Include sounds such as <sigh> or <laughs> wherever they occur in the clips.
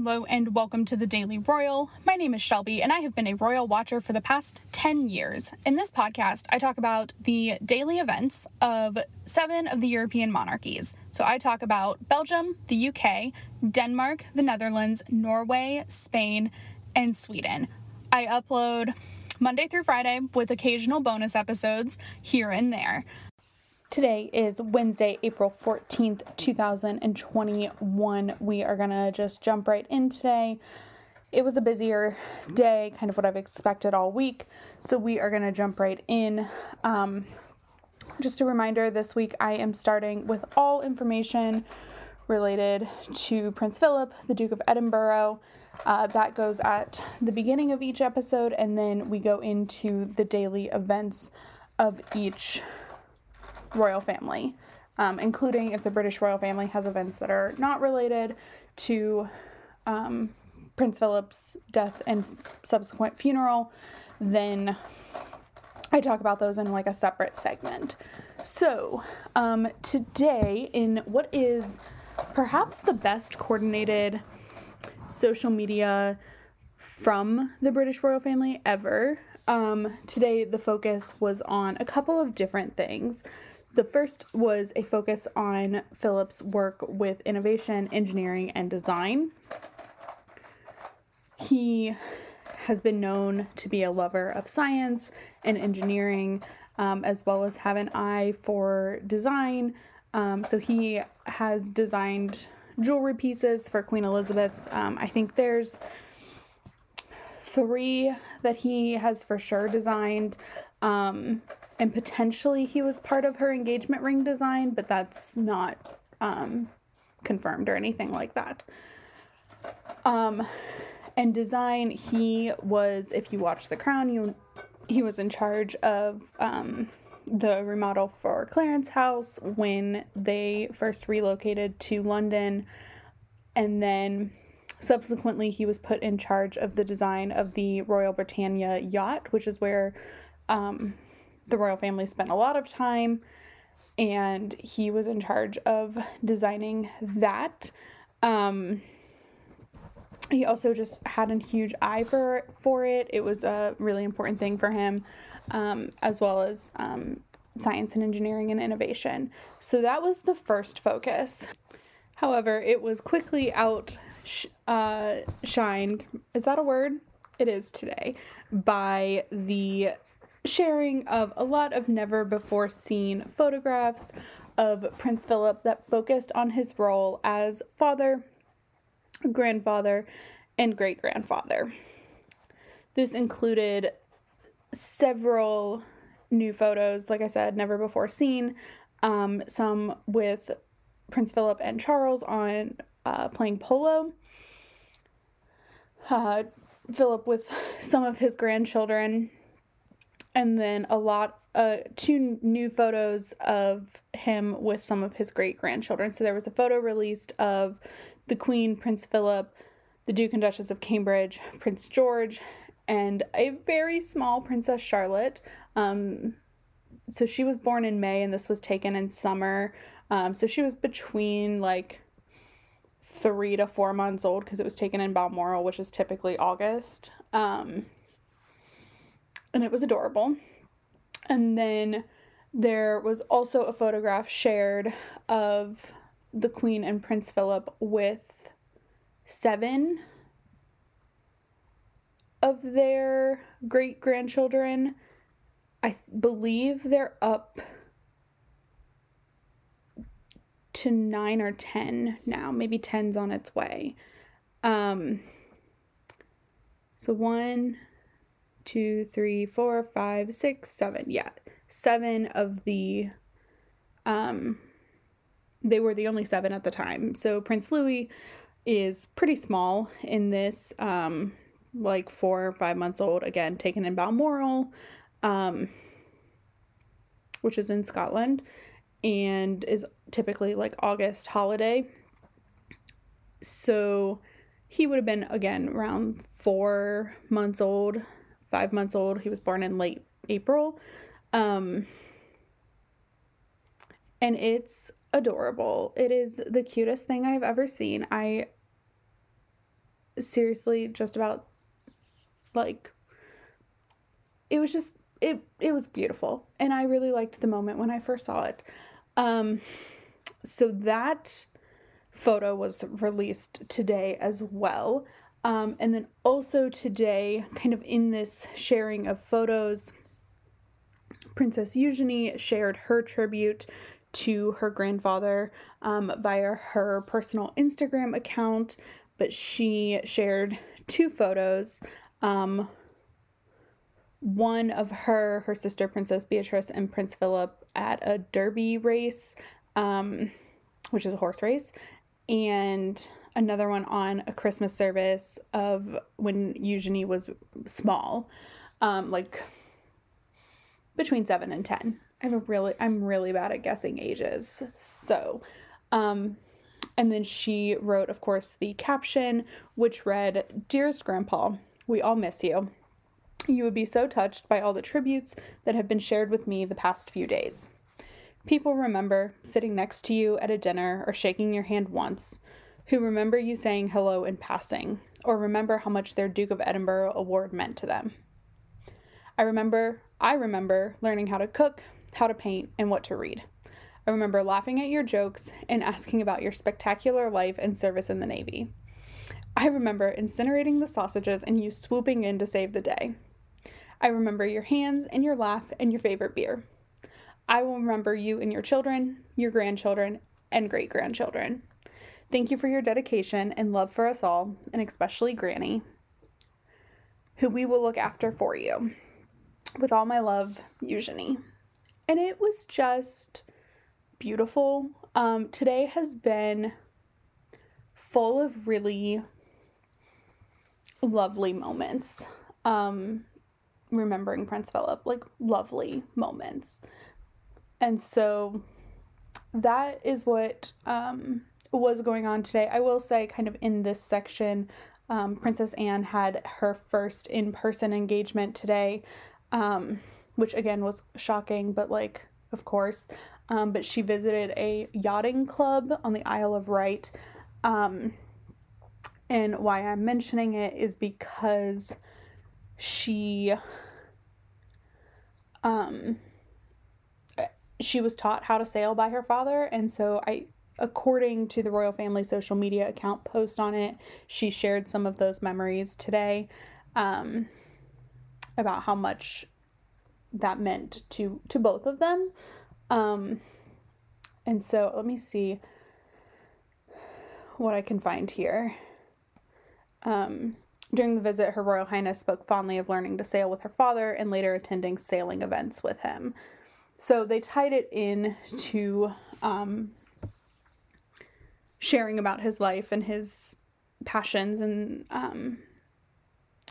Hello and welcome to the Daily Royal. My name is Shelby and I have been a royal watcher for the past 10 years. In this podcast, I talk about the daily events of seven of the European monarchies. So I talk about Belgium, the UK, Denmark, the Netherlands, Norway, Spain, and Sweden. I upload Monday through Friday with occasional bonus episodes here and there. Today is Wednesday, April 14th, 2021. We are going to just jump right in today. It was a busier day, kind of what I've expected all week. So we are going to jump right in. Um, just a reminder this week I am starting with all information related to Prince Philip, the Duke of Edinburgh. Uh, that goes at the beginning of each episode, and then we go into the daily events of each royal family, um, including if the British royal family has events that are not related to um, Prince Philip's death and subsequent funeral, then I talk about those in like a separate segment. So, um, today, in what is perhaps the best coordinated social media from the British royal family ever, um, today the focus was on a couple of different things. The first was a focus on Philip's work with innovation, engineering, and design. He has been known to be a lover of science and engineering, um, as well as have an eye for design. Um, so he has designed jewelry pieces for Queen Elizabeth. Um, I think there's three that he has for sure designed. Um, and potentially he was part of her engagement ring design, but that's not um, confirmed or anything like that. Um, and design, he was, if you watch The Crown, you he was in charge of um, the remodel for Clarence House when they first relocated to London, and then subsequently he was put in charge of the design of the Royal Britannia yacht, which is where um, the royal family spent a lot of time, and he was in charge of designing that. Um, he also just had a huge eye for for it. It was a really important thing for him, um, as well as um, science and engineering and innovation. So that was the first focus. However, it was quickly out uh, shined. Is that a word? It is today by the sharing of a lot of never before seen photographs of Prince Philip that focused on his role as father, grandfather, and great grandfather. This included several new photos, like I said, never before seen. Um, some with Prince Philip and Charles on uh, playing polo. Uh, Philip with some of his grandchildren and then a lot uh two new photos of him with some of his great grandchildren. So there was a photo released of the Queen, Prince Philip, the Duke and Duchess of Cambridge, Prince George, and a very small Princess Charlotte. Um, so she was born in May, and this was taken in summer. Um, so she was between like three to four months old because it was taken in Balmoral, which is typically August. Um, and it was adorable. And then there was also a photograph shared of the Queen and Prince Philip with seven of their great grandchildren. I believe they're up to nine or ten now. Maybe ten's on its way. Um, so one, two, three, four, five, six, seven. Yeah, seven of the. Um, they were the only seven at the time. So Prince Louis is pretty small in this, um, like four or five months old. Again, taken in Balmoral, um, which is in Scotland, and is typically like August holiday. So he would have been again around four months old five months old. He was born in late April. Um, and it's adorable. It is the cutest thing I've ever seen. I seriously just about like it was just it it was beautiful and I really liked the moment when I first saw it. Um so that photo was released today as well. Um, and then also today, kind of in this sharing of photos, Princess Eugenie shared her tribute to her grandfather um, via her personal Instagram account, but she shared two photos. Um, one of her, her sister, Princess Beatrice, and Prince Philip at a derby race, um, which is a horse race, and another one on a Christmas service of when Eugenie was small, um, like between seven and ten. I'm really I'm really bad at guessing ages. So, um, and then she wrote, of course, the caption, which read, "Dearest Grandpa, we all miss you. You would be so touched by all the tributes that have been shared with me the past few days." People remember sitting next to you at a dinner or shaking your hand once, who remember you saying hello in passing, or remember how much their Duke of Edinburgh award meant to them. I remember, I remember learning how to cook, how to paint, and what to read. I remember laughing at your jokes and asking about your spectacular life and service in the Navy. I remember incinerating the sausages and you swooping in to save the day. I remember your hands and your laugh and your favorite beer. I will remember you and your children, your grandchildren, and great grandchildren. Thank you for your dedication and love for us all, and especially Granny, who we will look after for you. With all my love, Eugenie. And it was just beautiful. Um, today has been full of really lovely moments. Um, remembering Prince Philip, like lovely moments. And so that is what um, was going on today. I will say, kind of in this section, um, Princess Anne had her first in person engagement today, um, which again was shocking, but like, of course. Um, but she visited a yachting club on the Isle of Wight. Um, and why I'm mentioning it is because she um she was taught how to sail by her father and so i according to the royal family social media account post on it she shared some of those memories today um, about how much that meant to to both of them. Um, and so let me see what i can find here. Um, during the visit her royal highness spoke fondly of learning to sail with her father and later attending sailing events with him. So they tied it in to um, sharing about his life and his passions and um,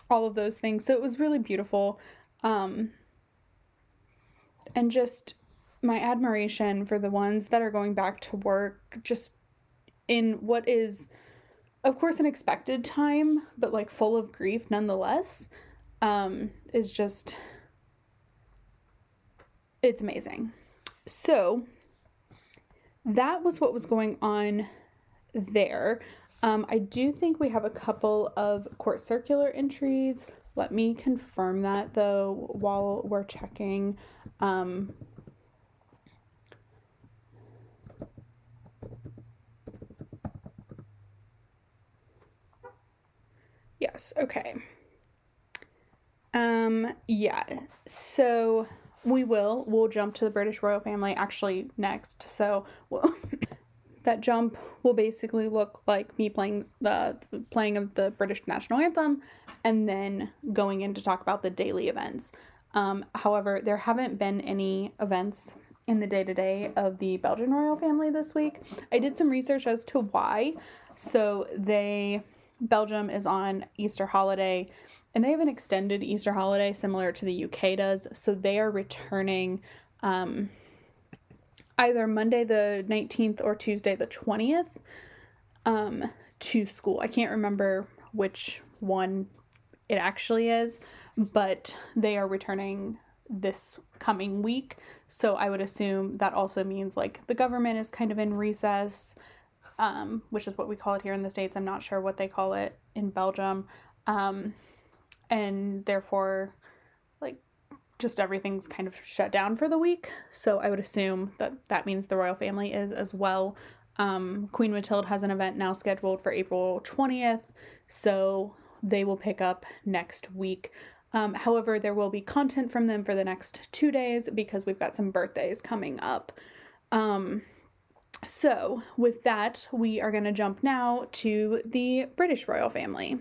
all of those things. So it was really beautiful. Um, and just my admiration for the ones that are going back to work, just in what is, of course, an expected time, but like full of grief nonetheless, um, is just it's amazing. So that was what was going on there. Um, I do think we have a couple of court circular entries. Let me confirm that though while we're checking. Um, yes, okay. Um, yeah, so we will. We'll jump to the British royal family actually next. So we'll <laughs> that jump will basically look like me playing the playing of the British national anthem and then going in to talk about the daily events. Um, however, there haven't been any events in the day to day of the Belgian royal family this week. I did some research as to why. So they Belgium is on Easter holiday and they have an extended Easter holiday similar to the UK does. So they are returning um, either Monday the 19th or Tuesday the 20th um, to school. I can't remember which one it actually is, but they are returning this coming week. So I would assume that also means like the government is kind of in recess um, which is what we call it here in the States. I'm not sure what they call it in Belgium. Um, and therefore, just everything's kind of shut down for the week. So I would assume that that means the royal family is as well. Um, Queen Mathilde has an event now scheduled for April 20th, so they will pick up next week. Um, however, there will be content from them for the next two days because we've got some birthdays coming up. Um, so, with that, we are going to jump now to the British royal family.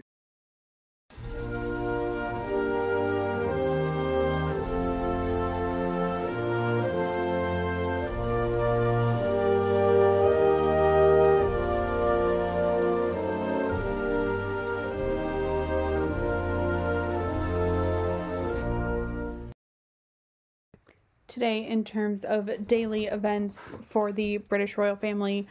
Today in terms of daily events for the British royal family.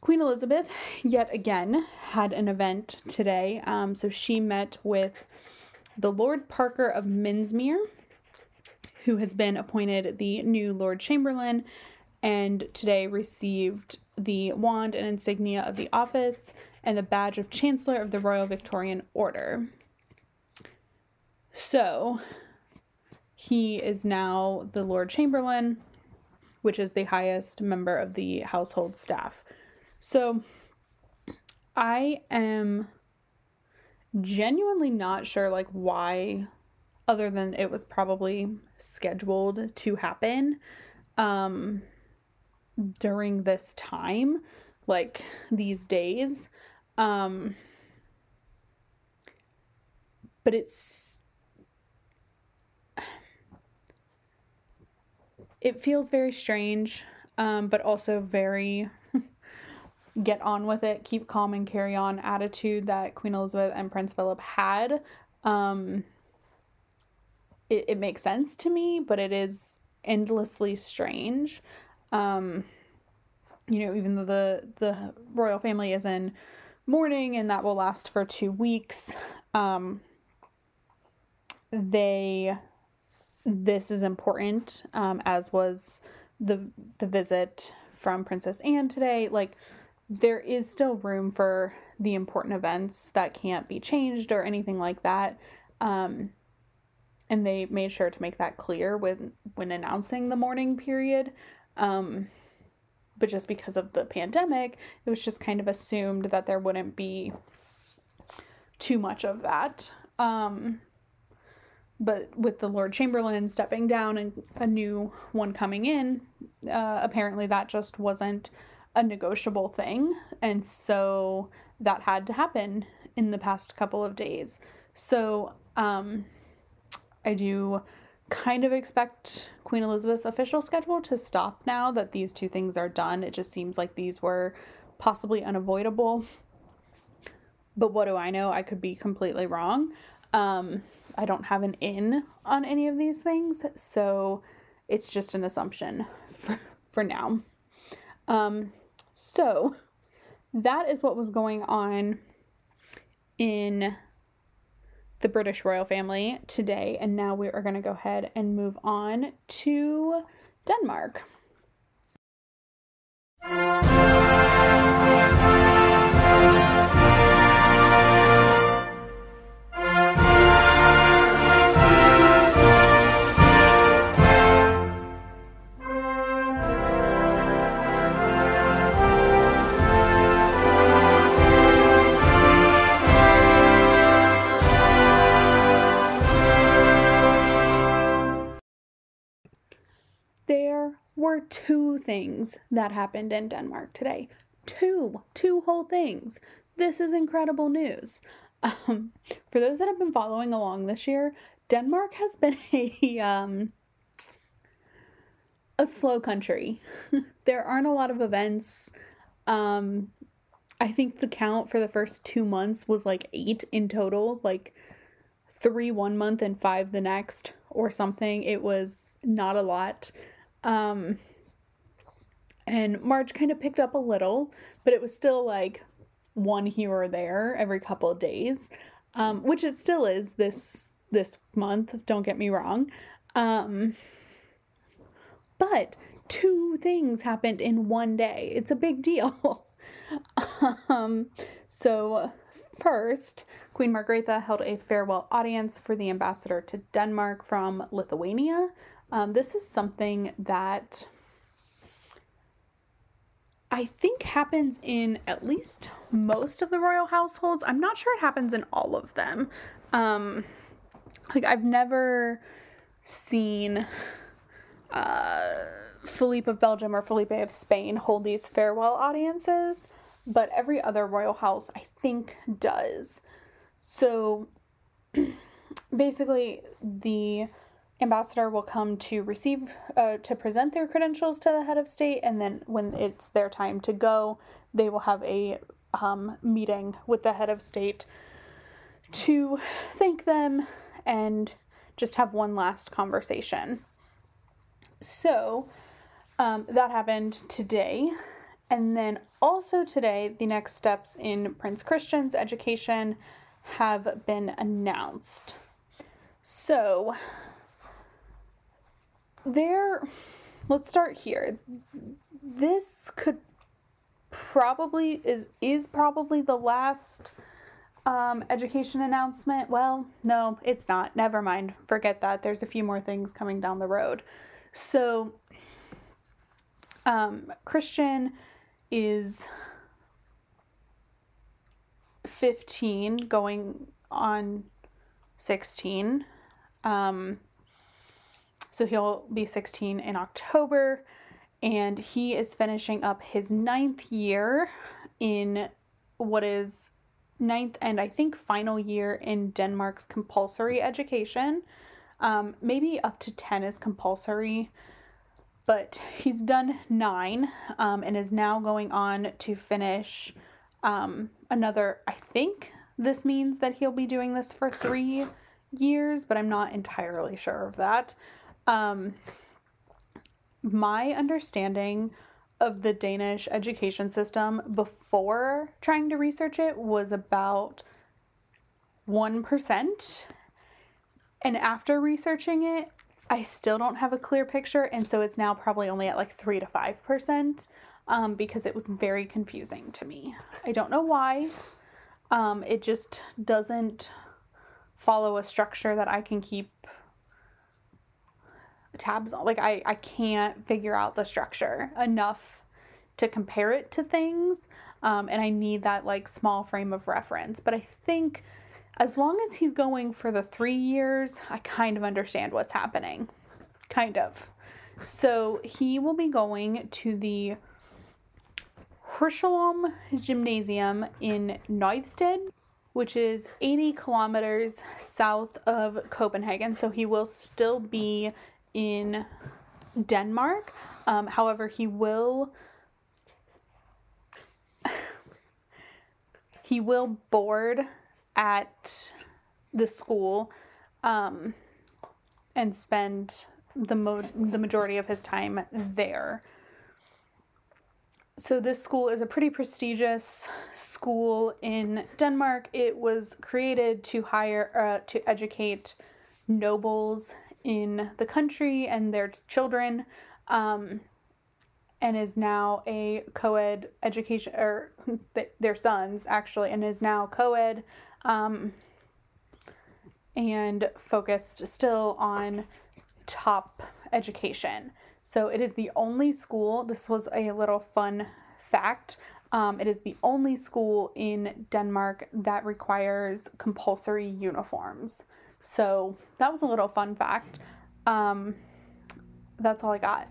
Queen Elizabeth, yet again, had an event today. Um, so she met with the Lord Parker of Minsmere, who has been appointed the new Lord Chamberlain, and today received the wand and insignia of the office and the badge of Chancellor of the Royal Victorian Order. So, he is now the Lord Chamberlain, which is the highest member of the household staff. So I am genuinely not sure like why other than it was probably scheduled to happen um during this time like these days um but it's it feels very strange, um, but also very <laughs> get on with it, keep calm and carry on attitude that Queen Elizabeth and Prince Philip had. Um, it, it makes sense to me, but it is endlessly strange. Um, you know, even though the the royal family is in mourning and that will last for two weeks, um, they this is important, um, as was the the visit from Princess Anne today. Like there is still room for the important events that can't be changed or anything like that. Um, and they made sure to make that clear when when announcing the mourning period. Um, but just because of the pandemic, it was just kind of assumed that there wouldn't be too much of that. Um, but with the Lord Chamberlain stepping down and a new one coming in, uh, apparently that just wasn't a negotiable thing. And so that had to happen in the past couple of days. So um, I do kind of expect Queen Elizabeth's official schedule to stop now that these two things are done. It just seems like these were possibly unavoidable. But what do I know? I could be completely wrong. Um, I don't have an in on any of these things, so it's just an assumption <laughs> for, for now. Um, so that is what was going on in the British royal family today, and now we are going to go ahead and move on to Denmark. Things that happened in Denmark today. Two, two whole things. This is incredible news. <laughs> Um, for those that have been following along this year, Denmark has been <laughs> a um, a slow country. <laughs> there aren't a lot of events. Um, I think the count for the first two months was like eight in total, like three one month and five the next, or something. It was not a lot. Um, and March kind of picked up a little, but it was still like one here or there every couple of days, um, which it still is this this month. Don't get me wrong. Um, but two things happened in one day. It's a big deal. <laughs> Um, so, first, Queen Margrethe held a farewell audience for the ambassador to Denmark from Lithuania. Um, this is something that I think happens in at least most of the royal households. I'm not sure it happens in all of them. Um, like I've never seen uh, Philippe of Belgium or Felipe of Spain hold these farewell audiences, but every other royal house I think does. So <clears throat> basically, the ambassador will come to receive uh, to present their credentials to the head of state and then when it's their time to go they will have a um, meeting with the head of state to thank them and just have one last conversation. So um, that happened today. And then also today the next steps in prince christian's education have been announced. So there let's start here. This could probably is is probably the last um, education announcement. Well no it's not. Never mind. Forget that. There's a few more things coming down the road. So um, christian is 15 going on 16 um, so he'll be 16 in October, and he is finishing up his ninth year in what is ninth and I think final year in Denmark's compulsory education. Um, maybe up to 10 is compulsory, but he's done nine um, and is now going on to finish um, another. I think this means that he'll be doing this for three years, but I'm not entirely sure of that. Um, my understanding of the Danish education system before trying to research it was about 1%. And after researching it, I still don't have a clear picture. And so it's now probably only at like 3 to 5% um, because it was very confusing to me. I don't know why. Um, it just doesn't follow a structure that I can keep tabs. Like I, I can't figure out the structure enough to compare it to things. Um, and I need that like small frame of reference. But I think as long as he's going for the three years, I kind of understand what's happening. Kind of. So he will be going to the Herlufsholm Gymnasium in Næstved, which is 80 kilometers south of Copenhagen. So he will still be in Denmark. Um, however, he will <laughs> he will board at the school um, and spend the mo- the majority of his time there. So this school is a pretty prestigious school in Denmark. It was created to hire uh, to educate nobles in the country and their children, um, and is now a co ed education, or <laughs> th- their sons actually, and is now co ed um, and focused still on top education. So it is the only school, this was a little fun fact. Um, it is the only school in Denmark that requires compulsory uniforms. So that was a little fun fact. Um, that's all I got.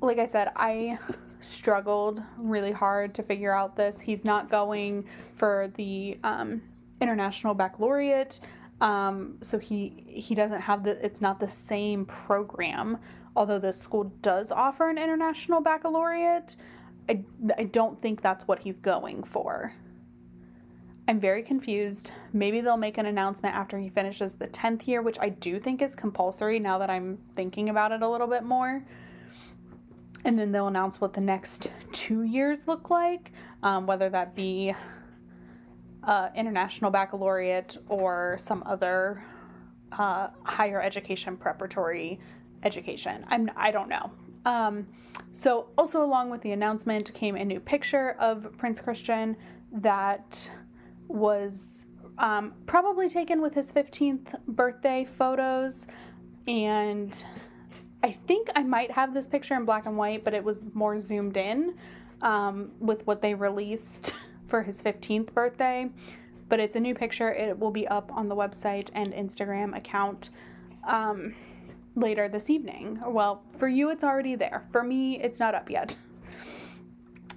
Like I said, I struggled really hard to figure out this. He's not going for the um, international baccalaureate. Um, so he he doesn't have the it's not the same program although the school does offer an international baccalaureate I, I don't think that's what he's going for I'm very confused. Maybe they'll make an announcement after he finishes the 10th year, which I do think is compulsory now that I'm thinking about it a little bit more. And then they'll announce what the next two years look like, um, whether that be uh, international baccalaureate or some other uh, higher education preparatory education. I'm I don't know. Um, so, also along with the announcement came a new picture of Prince Christian that was um, probably taken with his 15th birthday photos. And I think I might have this picture in black and white, but it was more zoomed in um, with what they released <laughs> for his 15th birthday. But it's a new picture. It will be up on the website and Instagram account um, later this evening. Well, for you, it's already there. For me, it's not up yet.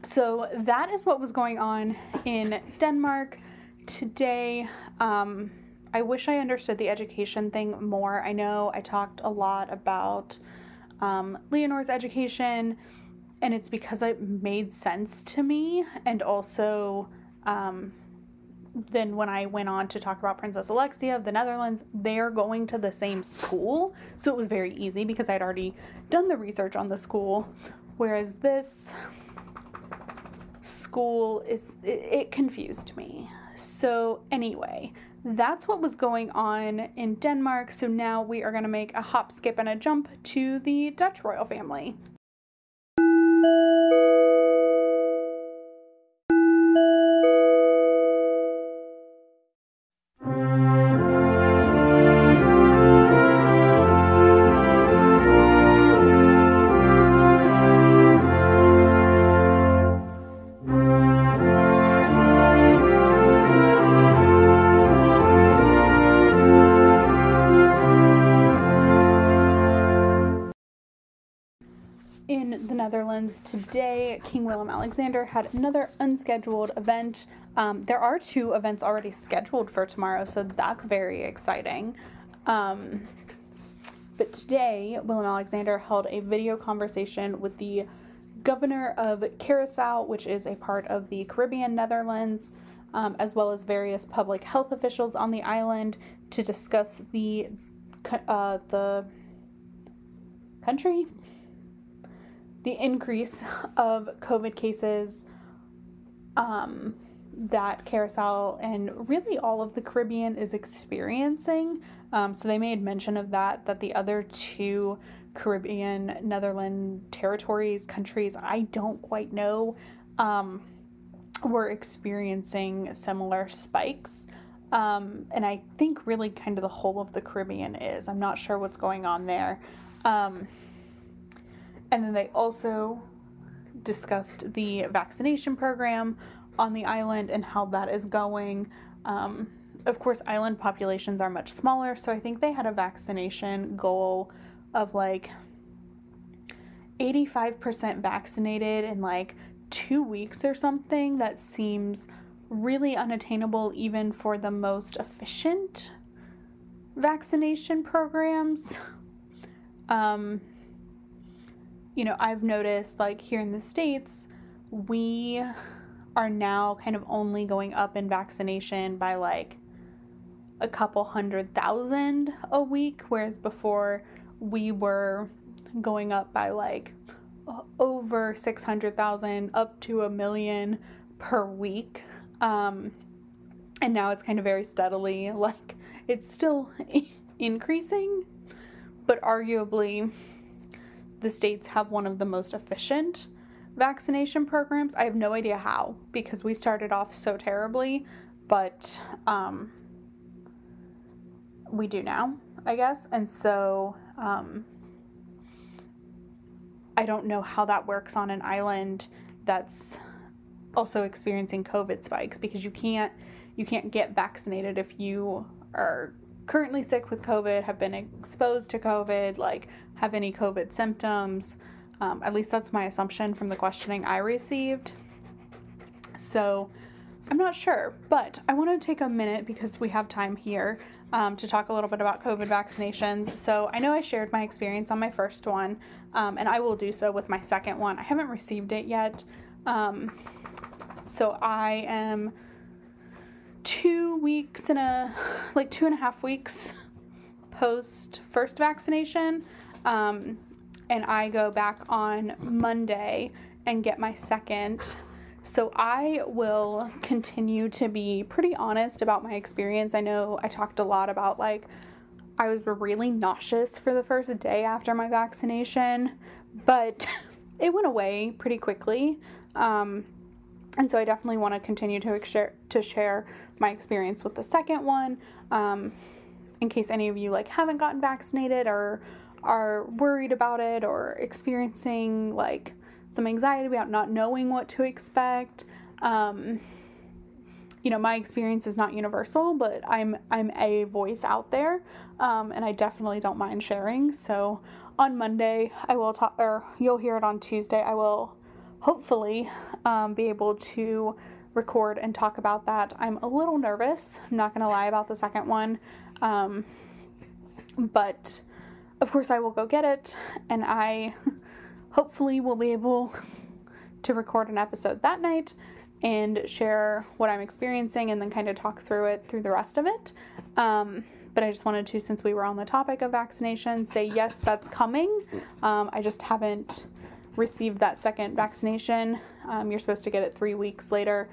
So that is what was going on in Denmark today. Um, I wish I understood the education thing more. I know I talked a lot about um, Leonor's education, and it's because it made sense to me. And also, um, then when I went on to talk about Princess Alexia of the Netherlands, they're going to the same school. So it was very easy because I'd already done the research on the school. Whereas this school is, it, it confused me. So, anyway, that's what was going on in Denmark. So now we are going to make a hop, skip, and a jump to the Dutch royal family. Today, King Willem Alexander had another unscheduled event. Um, there are two events already scheduled for tomorrow, so that's very exciting. Um, but today, Willem Alexander held a video conversation with the governor of Curacao, which is a part of the Caribbean Netherlands, um, as well as various public health officials on the island to discuss the uh, the country the increase of COVID cases um, that Curacao and really all of the Caribbean is experiencing. Um, so they made mention of that, that the other two Caribbean, Netherland territories, countries, I don't quite know, um, were experiencing similar spikes. Um, and I think really kind of the whole of the Caribbean is. I'm not sure what's going on there. Um, and then they also discussed the vaccination program on the island and how that is going. Um, of course, island populations are much smaller, so I think they had a vaccination goal of like 85% vaccinated in like two weeks or something. That seems really unattainable even for the most efficient vaccination programs. Um, you know, I've noticed like here in the States, we are now kind of only going up in vaccination by like a couple hundred thousand a week, whereas before we were going up by like over 600,000 up to a million per week. Um, and now it's kind of very steadily like it's still <laughs> increasing, but arguably the states have one of the most efficient vaccination programs. I have no idea how because we started off so terribly, but um, we do now, I guess. And so um, I don't know how that works on an island that's also experiencing COVID spikes because you can't you can't get vaccinated if you are currently sick with COVID, have been exposed to COVID, like have any COVID symptoms. Um, at least that's my assumption from the questioning I received. So I'm not sure, but I want to take a minute because we have time here um, to talk a little bit about COVID vaccinations. So I know I shared my experience on my first one, um, and I will do so with my second one. I haven't received it yet. Um, so I am two weeks and a like two and a half weeks post first vaccination um, and i go back on monday and get my second so i will continue to be pretty honest about my experience i know i talked a lot about like i was really nauseous for the first day after my vaccination but <laughs> it went away pretty quickly. Um, and so I definitely want to continue to share to share my experience with the second one, um, in case any of you like haven't gotten vaccinated or are worried about it or experiencing like some anxiety about not knowing what to expect. Um, you know, my experience is not universal, but I'm I'm a voice out there, um, and I definitely don't mind sharing. So on Monday, I will talk, or you'll hear it on Tuesday. I will hopefully um, be able to record and talk about that. I'm a little nervous. I'm not gonna lie about the second one, um, but of course I will go get it, and I hopefully will be able to record an episode that night and share what I'm experiencing and then kind of talk through it through the rest of it. Um, but I just wanted to, since we were on the topic of vaccination, say yes, that's coming. Um, I just haven't received that second vaccination. Um, you're supposed to get it three weeks later,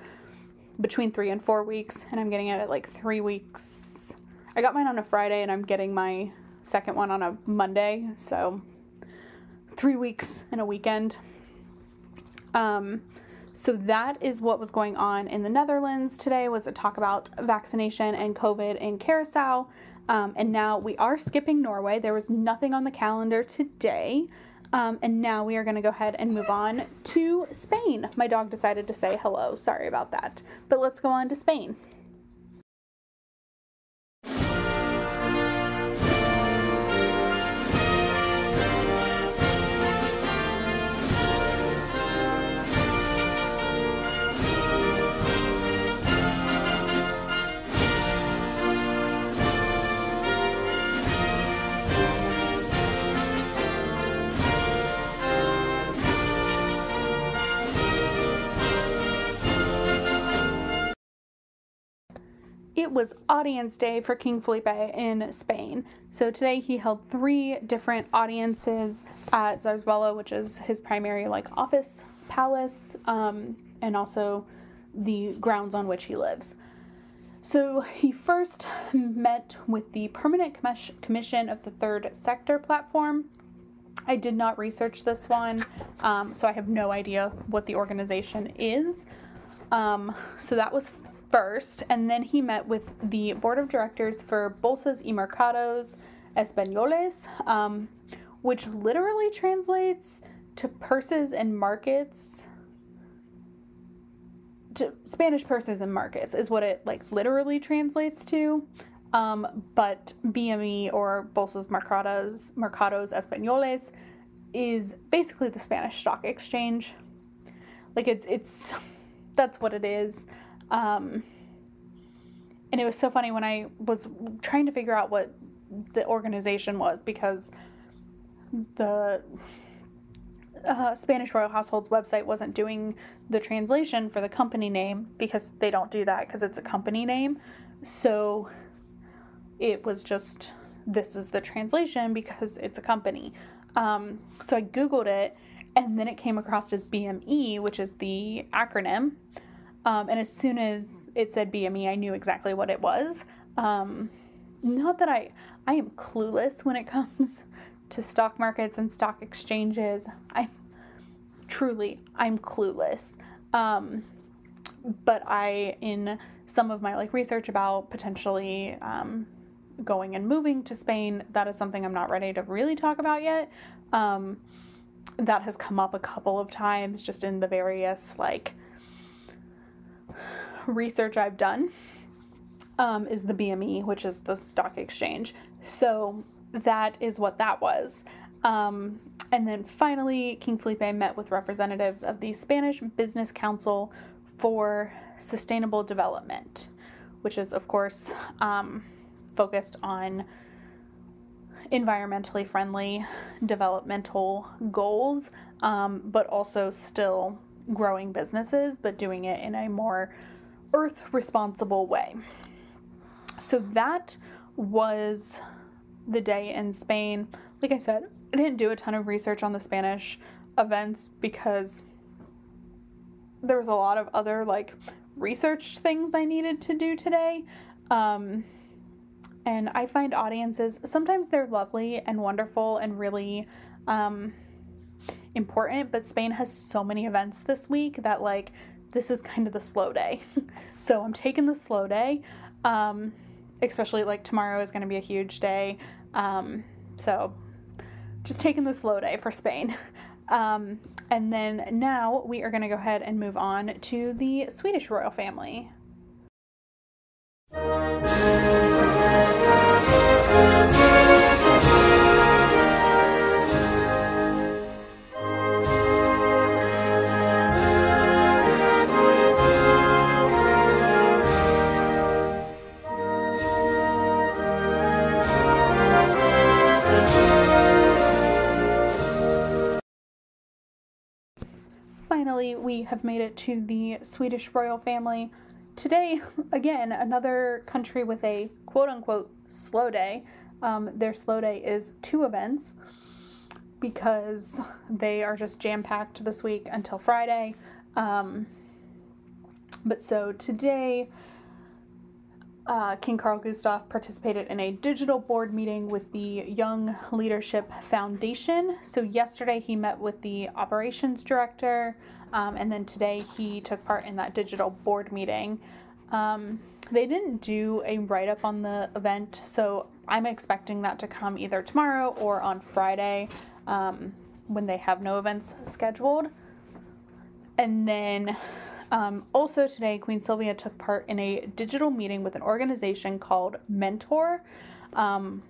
between three and four weeks, and I'm getting it at like three weeks. I got mine on a Friday, and I'm getting my second one on a Monday, so three weeks in a weekend. Um, so that is what was going on in the Netherlands today. Was a talk about vaccination and COVID in Curacao. Um, and now we are skipping Norway. There was nothing on the calendar today. Um, and now we are going to go ahead and move on to Spain. My dog decided to say hello. Sorry about that. But let's go on to Spain. Was audience day for King Felipe in Spain. So today he held three different audiences at Zarzuela, which is his primary like office palace, um, and also the grounds on which he lives. So he first met with the Permanent Commission of the Third Sector platform. I did not research this one, um, so I have no idea what the organization is. Um, so that was first, and then he met with the board of directors for Bolsas y Mercados Españoles, um, which literally translates to purses and markets. To Spanish purses and markets is what it like literally translates to. Um, but BME or Bolsas Mercados Mercados Españoles is basically the Spanish stock exchange. Like it's it's <laughs> that's what it is. Um, and it was so funny when I was trying to figure out what the organization was because the uh, Spanish Royal Household's website wasn't doing the translation for the company name because they don't do that because it's a company name. So it was just this is the translation because it's a company. Um, so I Googled it and then it came across as BME, which is the acronym. Um, and as soon as it said BME, I knew exactly what it was. Um, not that I, I am clueless when it <laughs> comes to stock markets and stock exchanges. I truly, I'm clueless. Um, but I, in some of my like research about potentially um, going and moving to Spain, that is something I'm not ready to really talk about yet. Um, that has come up a couple of times just in the various like research I've done um, is the BME, which is the stock exchange. So that is what that was. Um, and then finally, King Felipe met with representatives of the Spanish Business Council for Sustainable Development, which is, of course, um, focused on environmentally friendly developmental goals, um, but also still growing businesses, but doing it in a more earth responsible way. So that was the day in Spain. Like I said, I didn't do a ton of research on the Spanish events because there was a lot of other like research things I needed to do today. Um, and I find audiences sometimes they're lovely and wonderful and really um, important, but Spain has so many events this week that like this is kind of the slow day. <laughs> so I'm taking the slow day. Um, especially like tomorrow is going to be a huge day. Um, so just taking the slow day for Spain. <laughs> Um, and then now we are going to go ahead and move on to the Swedish royal family. Finally, we have made it to the Swedish royal family. Today, <laughs> again, another country with a quote unquote slow day. Um, their slow day is two events because they are just jam packed this week until Friday. Um, but so today, uh, King Carl Gustav participated in a digital board meeting with the Young Leadership Foundation. So, yesterday he met with the operations director, um, and then today he took part in that digital board meeting. Um, they didn't do a write up on the event, so I'm expecting that to come either tomorrow or on Friday um, when they have no events scheduled. And then um, also, today, Queen Sylvia took part in a digital meeting with an organization called Mentor, um,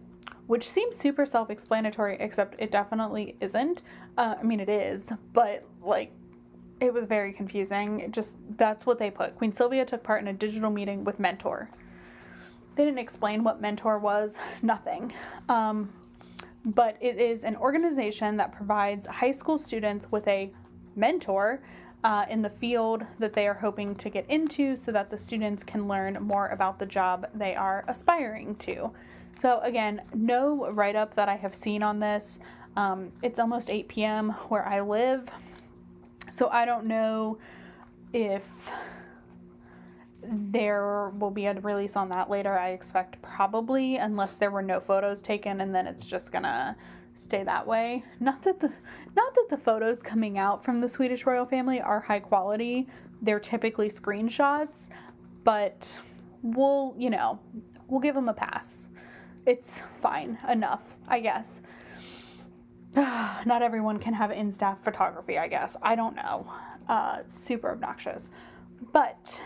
which seems super self explanatory, except it definitely isn't. Uh, I mean, it is, but like, it was very confusing. It just that's what they put. Queen Sylvia took part in a digital meeting with Mentor. They didn't explain what Mentor was, <laughs> nothing. Um, but it is an organization that provides high school students with a mentor uh, in the field that they are hoping to get into so that the students can learn more about the job they are aspiring to. So, again, no write up that I have seen on this. Um, it's almost 8 p.m. where I live, so I don't know if there will be a release on that later. I expect probably, unless there were no photos taken, and then it's just gonna stay that way. Not that the not that the photos coming out from the Swedish royal family are high quality. They're typically screenshots, but we'll, you know, we'll give them a pass. It's fine enough, I guess. <sighs> not everyone can have in-staff photography, I guess. I don't know. Uh, super obnoxious. But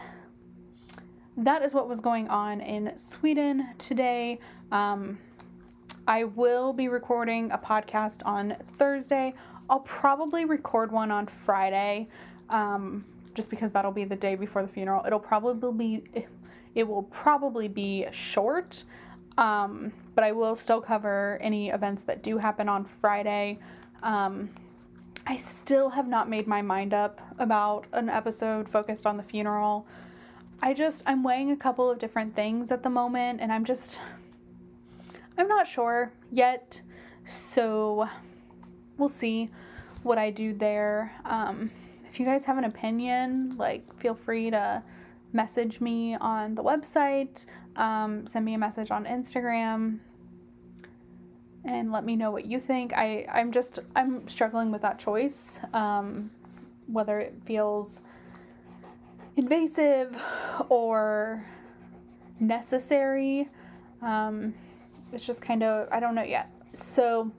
that is what was going on in Sweden today. Um, I will be recording a podcast on Thursday. I'll probably record one on Friday, um, just because that'll be the day before the funeral. It'll probably be, it will probably be short, um, but I will still cover any events that do happen on Friday. Um, I still have not made my mind up about an episode focused on the funeral. I just, I'm weighing a couple of different things at the moment, and I'm just I'm not sure yet, so we'll see what I do there. Um, if you guys have an opinion, like feel free to message me on the website, um, send me a message on Instagram, and let me know what you think. I I'm just I'm struggling with that choice, um, whether it feels invasive or necessary. Um, it's just kind of, I don't know yet. So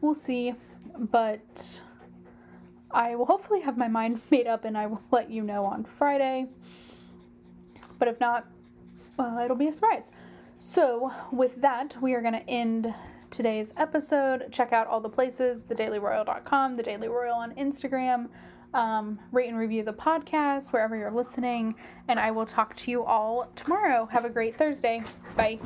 we'll see. But I will hopefully have my mind <laughs> made up and I will let you know on Friday. But if not, it'll be a surprise. So, with that, we are going to end today's episode. Check out all the places thedailyroyal.com, the Daily Royal on Instagram. Um, rate and review the podcast wherever you're listening. And I will talk to you all tomorrow. Have a great Thursday. Bye.